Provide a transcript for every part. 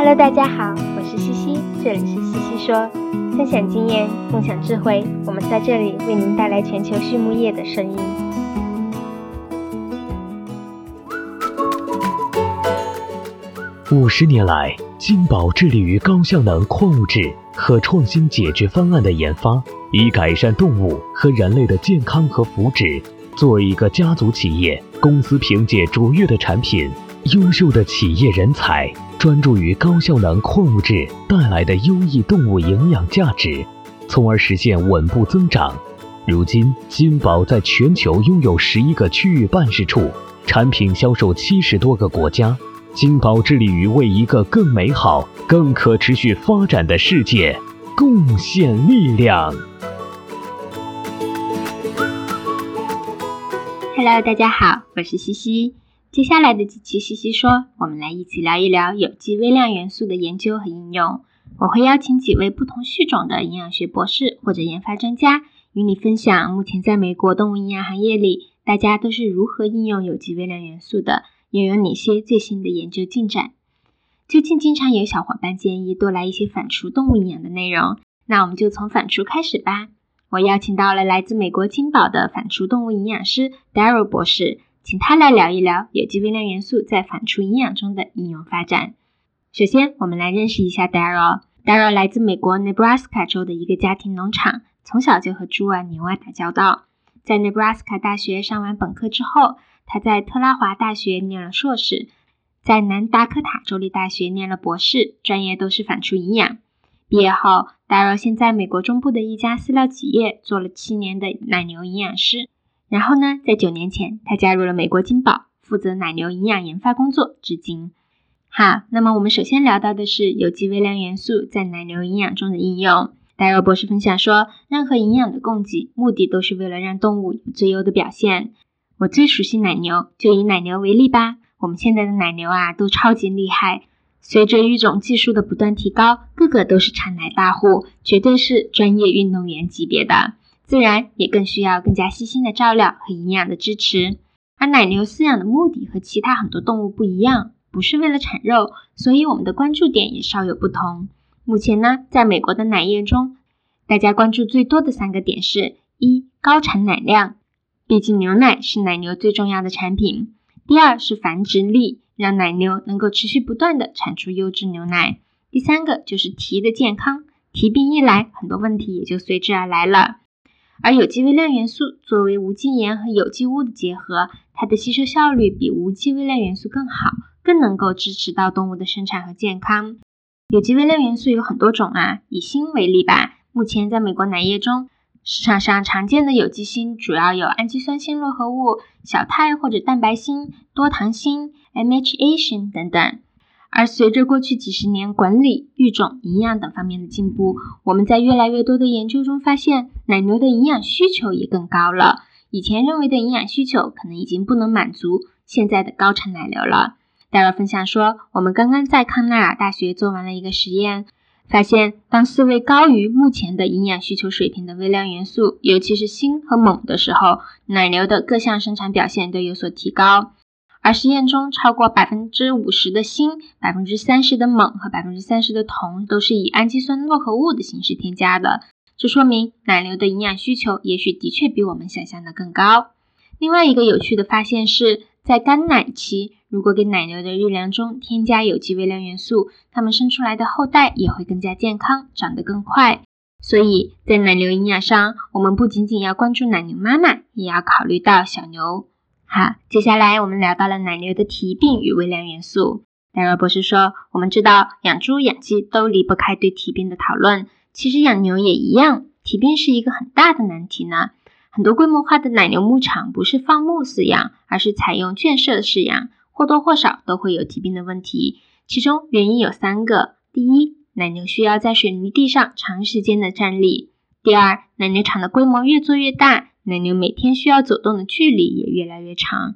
Hello，大家好，我是西西，这里是西西说，分享经验，共享智慧，我们在这里为您带来全球畜牧业的声音。五十年来，金宝致力于高效能矿物质和创新解决方案的研发，以改善动物和人类的健康和福祉。作为一个家族企业，公司凭借卓越的产品、优秀的企业人才，专注于高效能矿物质带来的优异动物营养价值，从而实现稳步增长。如今，金宝在全球拥有十一个区域办事处，产品销售七十多个国家。金宝致力于为一个更美好、更可持续发展的世界贡献力量。Hello，大家好，我是西西。接下来的几期西西说，我们来一起聊一聊有机微量元素的研究和应用。我会邀请几位不同育种的营养学博士或者研发专家，与你分享目前在美国动物营养行业里，大家都是如何应用有机微量元素的，又有哪些最新的研究进展。最近经常有小伙伴建议多来一些反刍动物营养的内容，那我们就从反刍开始吧。我邀请到了来自美国金宝的反刍动物营养师 Daryl 博士，请他来聊一聊有机微量元素在反刍营养中的应用发展。首先，我们来认识一下 Daryl。Daryl 来自美国 Nebraska 州的一个家庭农场，从小就和猪啊、牛啊打交道。在 Nebraska 大学上完本科之后，他在特拉华大学念了硕士，在南达科塔州立大学念了博士，专业都是反刍营养。毕业后，Daryl 先在美国中部的一家饲料企业做了七年的奶牛营养师。然后呢，在九年前，他加入了美国金宝，负责奶牛营养研发工作，至今。好，那么我们首先聊到的是有机微量元素在奶牛营养中的应用。戴尔博士分享说，任何营养的供给，目的都是为了让动物有最优的表现。我最熟悉奶牛，就以奶牛为例吧。我们现在的奶牛啊，都超级厉害。随着育种技术的不断提高，个个都是产奶大户，绝对是专业运动员级别的，自然也更需要更加细心的照料和营养的支持。而奶牛饲养的目的和其他很多动物不一样，不是为了产肉，所以我们的关注点也稍有不同。目前呢，在美国的奶业中，大家关注最多的三个点是：一、高产奶量，毕竟牛奶是奶牛最重要的产品；第二是繁殖力。让奶牛能够持续不断的产出优质牛奶。第三个就是蹄的健康，蹄病一来，很多问题也就随之而来了。而有机微量元素作为无机盐和有机物的结合，它的吸收效率比无机微量元素更好，更能够支持到动物的生产和健康。有机微量元素有很多种啊，以锌为例吧，目前在美国奶业中。市场上常见的有机锌主要有氨基酸锌络合物、小肽或者蛋白锌、多糖锌、MHA 锌等等。而随着过去几十年管理、育种、营养等方面的进步，我们在越来越多的研究中发现，奶牛的营养需求也更高了。以前认为的营养需求可能已经不能满足现在的高产奶牛了。戴尔分享说，我们刚刚在康奈尔大学做完了一个实验。发现，当四位高于目前的营养需求水平的微量元素，尤其是锌和锰的时候，奶牛的各项生产表现都有所提高。而实验中，超过百分之五十的锌、百分之三十的锰和百分之三十的铜都是以氨基酸络合物的形式添加的。这说明奶牛的营养需求也许的确比我们想象的更高。另外一个有趣的发现是，在干奶期。如果给奶牛的日粮中添加有机微量元素，它们生出来的后代也会更加健康，长得更快。所以在奶牛营养上，我们不仅仅要关注奶牛妈妈，也要考虑到小牛。好，接下来我们聊到了奶牛的蹄病与微量元素。戴尔博士说，我们知道养猪养鸡都离不开对蹄病的讨论，其实养牛也一样，蹄病是一个很大的难题呢。很多规模化的奶牛牧场不是放牧饲养，而是采用圈舍饲养。或多或少都会有疾病的问题，其中原因有三个：第一，奶牛需要在水泥地上长时间的站立；第二，奶牛场的规模越做越大，奶牛每天需要走动的距离也越来越长；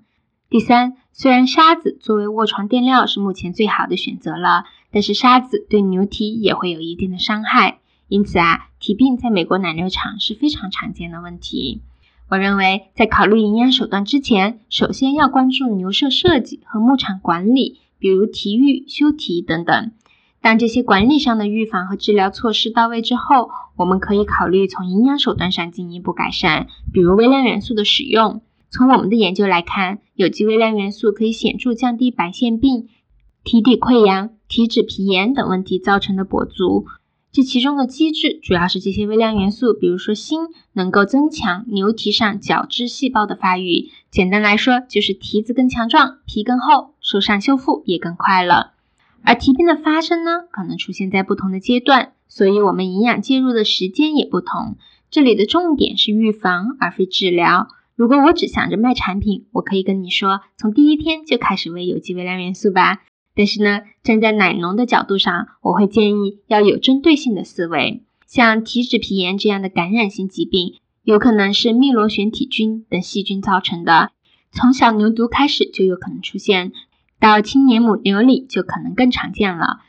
第三，虽然沙子作为卧床垫料是目前最好的选择了，但是沙子对牛蹄也会有一定的伤害，因此啊，蹄病在美国奶牛场是非常常见的问题。我认为，在考虑营养手段之前，首先要关注牛舍设计和牧场管理，比如蹄育、修蹄等等。当这些管理上的预防和治疗措施到位之后，我们可以考虑从营养手段上进一步改善，比如微量元素的使用。从我们的研究来看，有机微量元素可以显著降低白血病、体底溃疡、体脂皮炎等问题造成的跛足。这其中的机制主要是这些微量元素，比如说锌，能够增强牛蹄上角质细胞的发育。简单来说，就是蹄子更强壮，皮更厚，受伤修复也更快了。而蹄病的发生呢，可能出现在不同的阶段，所以我们营养介入的时间也不同。这里的重点是预防而非治疗。如果我只想着卖产品，我可以跟你说，从第一天就开始喂有机微量元素吧。但是呢，站在奶农的角度上，我会建议要有针对性的思维。像体脂皮炎这样的感染性疾病，有可能是密螺旋体菌等细菌造成的，从小牛犊开始就有可能出现。到青年母牛里就可能更常见了，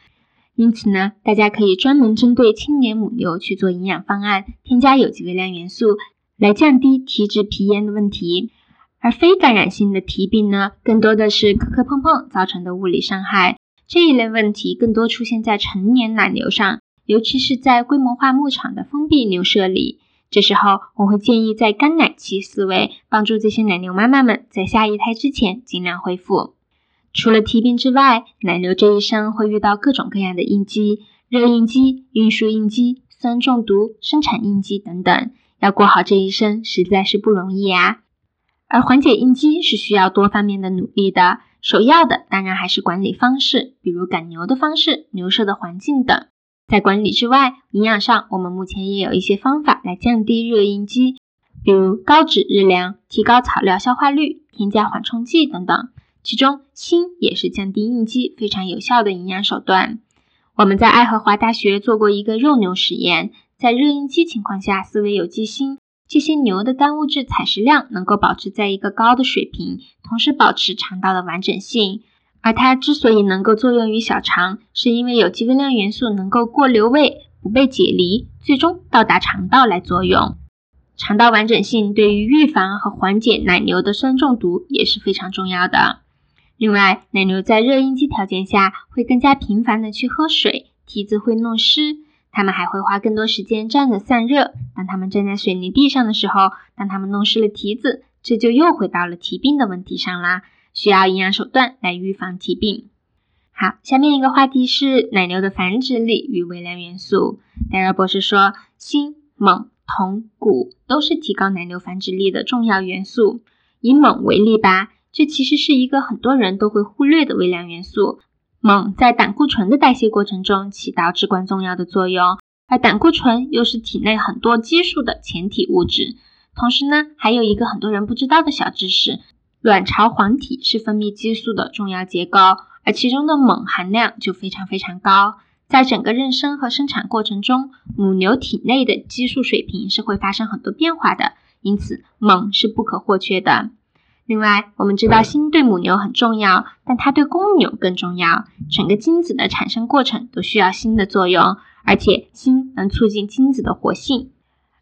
因此呢，大家可以专门针对青年母牛去做营养方案，添加有机微量元素，来降低体脂皮炎的问题。而非感染性的蹄病呢，更多的是磕磕碰碰造成的物理伤害。这一类问题更多出现在成年奶牛上，尤其是在规模化牧场的封闭牛舍里。这时候，我会建议在干奶期饲喂，帮助这些奶牛妈妈们在下一胎之前尽量恢复。除了蹄病之外，奶牛这一生会遇到各种各样的应激，热应激、运输应激、酸中毒、生产应激等等，要过好这一生实在是不容易啊。而缓解应激是需要多方面的努力的，首要的当然还是管理方式，比如赶牛的方式、牛舍的环境等。在管理之外，营养上我们目前也有一些方法来降低热应激，比如高脂日粮、提高草料消化率、添加缓冲剂等等。其中，锌也是降低应激非常有效的营养手段。我们在爱荷华大学做过一个肉牛实验，在热应激情况下饲喂有机锌，这些牛的单物质采食量能够保持在一个高的水平，同时保持肠道的完整性。而它之所以能够作用于小肠，是因为有机微量元素能够过流胃，不被解离，最终到达肠道来作用。肠道完整性对于预防和缓解奶牛的酸中毒也是非常重要的。另外，奶牛在热应激条件下会更加频繁的去喝水，蹄子会弄湿，它们还会花更多时间站着散热。当它们站在水泥地上的时候，当它们弄湿了蹄子，这就又回到了蹄病的问题上啦，需要营养手段来预防蹄病。好，下面一个话题是奶牛的繁殖力与微量元素。戴尔博士说，锌、锰、铜、钴都是提高奶牛繁殖力的重要元素。以锰为例吧。这其实是一个很多人都会忽略的微量元素。锰在胆固醇的代谢过程中起到至关重要的作用，而胆固醇又是体内很多激素的前体物质。同时呢，还有一个很多人不知道的小知识：卵巢黄体是分泌激素的重要结构，而其中的锰含量就非常非常高。在整个妊娠和生产过程中，母牛体内的激素水平是会发生很多变化的，因此锰是不可或缺的。另外，我们知道锌对母牛很重要，但它对公牛更重要。整个精子的产生过程都需要锌的作用，而且锌能促进精子的活性。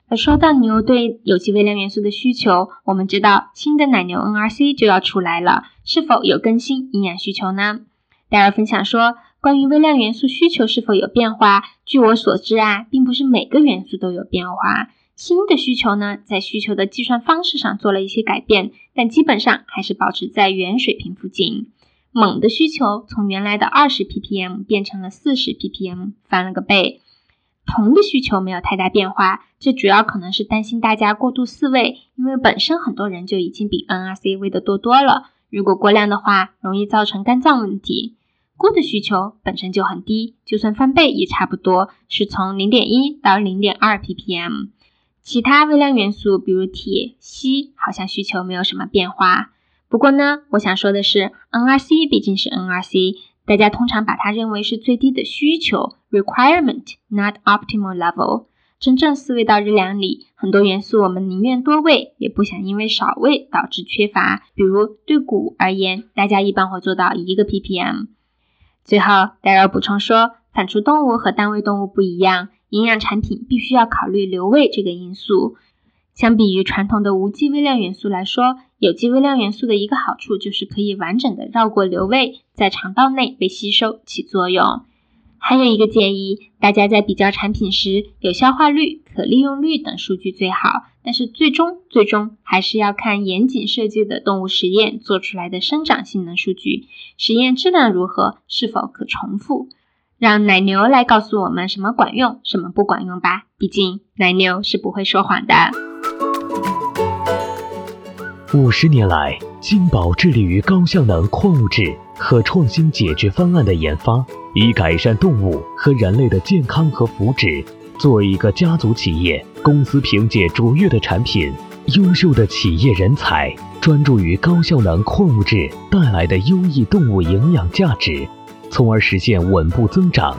而说到牛对有机微量元素的需求，我们知道新的奶牛 NRC 就要出来了，是否有更新营养需求呢？戴尔分享说，关于微量元素需求是否有变化，据我所知啊，并不是每个元素都有变化。锌的需求呢，在需求的计算方式上做了一些改变，但基本上还是保持在原水平附近。锰的需求从原来的二十 ppm 变成了四十 ppm，翻了个倍。铜的需求没有太大变化，这主要可能是担心大家过度饲喂，因为本身很多人就已经比 NRC 喂的多多了，如果过量的话，容易造成肝脏问题。钴的需求本身就很低，就算翻倍也差不多，是从零点一到零点二 ppm。其他微量元素，比如铁、硒，好像需求没有什么变化。不过呢，我想说的是，NRC 毕竟是 NRC，大家通常把它认为是最低的需求 （requirement），not optimal level。真正思维到日粮里，很多元素我们宁愿多喂，也不想因为少喂导致缺乏。比如对钴而言，大家一般会做到一个 ppm。最后，戴尔补充说，反刍动物和单位动物不一样。营养产品必须要考虑留位这个因素。相比于传统的无机微量元素来说，有机微量元素的一个好处就是可以完整的绕过瘤位，在肠道内被吸收起作用。还有一个建议，大家在比较产品时，有消化率、可利用率等数据最好，但是最终最终还是要看严谨设计的动物实验做出来的生长性能数据，实验质量如何，是否可重复。让奶牛来告诉我们什么管用，什么不管用吧。毕竟奶牛是不会说谎的。五十年来，金宝致力于高效能矿物质和创新解决方案的研发，以改善动物和人类的健康和福祉。作为一个家族企业，公司凭借卓越的产品、优秀的企业人才，专注于高效能矿物质带来的优异动物营养价值。从而实现稳步增长。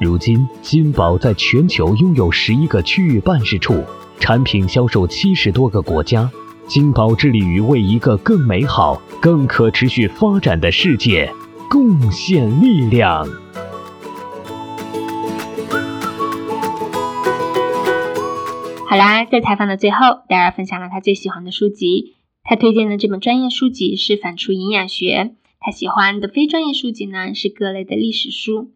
如今，金宝在全球拥有十一个区域办事处，产品销售七十多个国家。金宝致力于为一个更美好、更可持续发展的世界贡献力量。好啦，在采访的最后，戴尔分享了他最喜欢的书籍。他推荐的这本专业书籍是《反刍营养学》。他喜欢的非专业书籍呢是各类的历史书。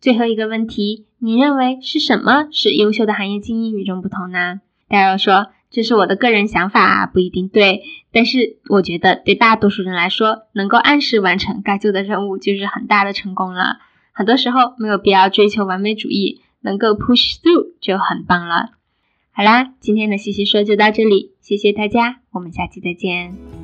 最后一个问题，你认为是什么使优秀的行业精英与众不同呢？戴尔说：“这是我的个人想法，不一定对。但是我觉得对大多数人来说，能够按时完成该做的任务就是很大的成功了。很多时候没有必要追求完美主义，能够 push through 就很棒了。”好啦，今天的西西说就到这里，谢谢大家，我们下期再见。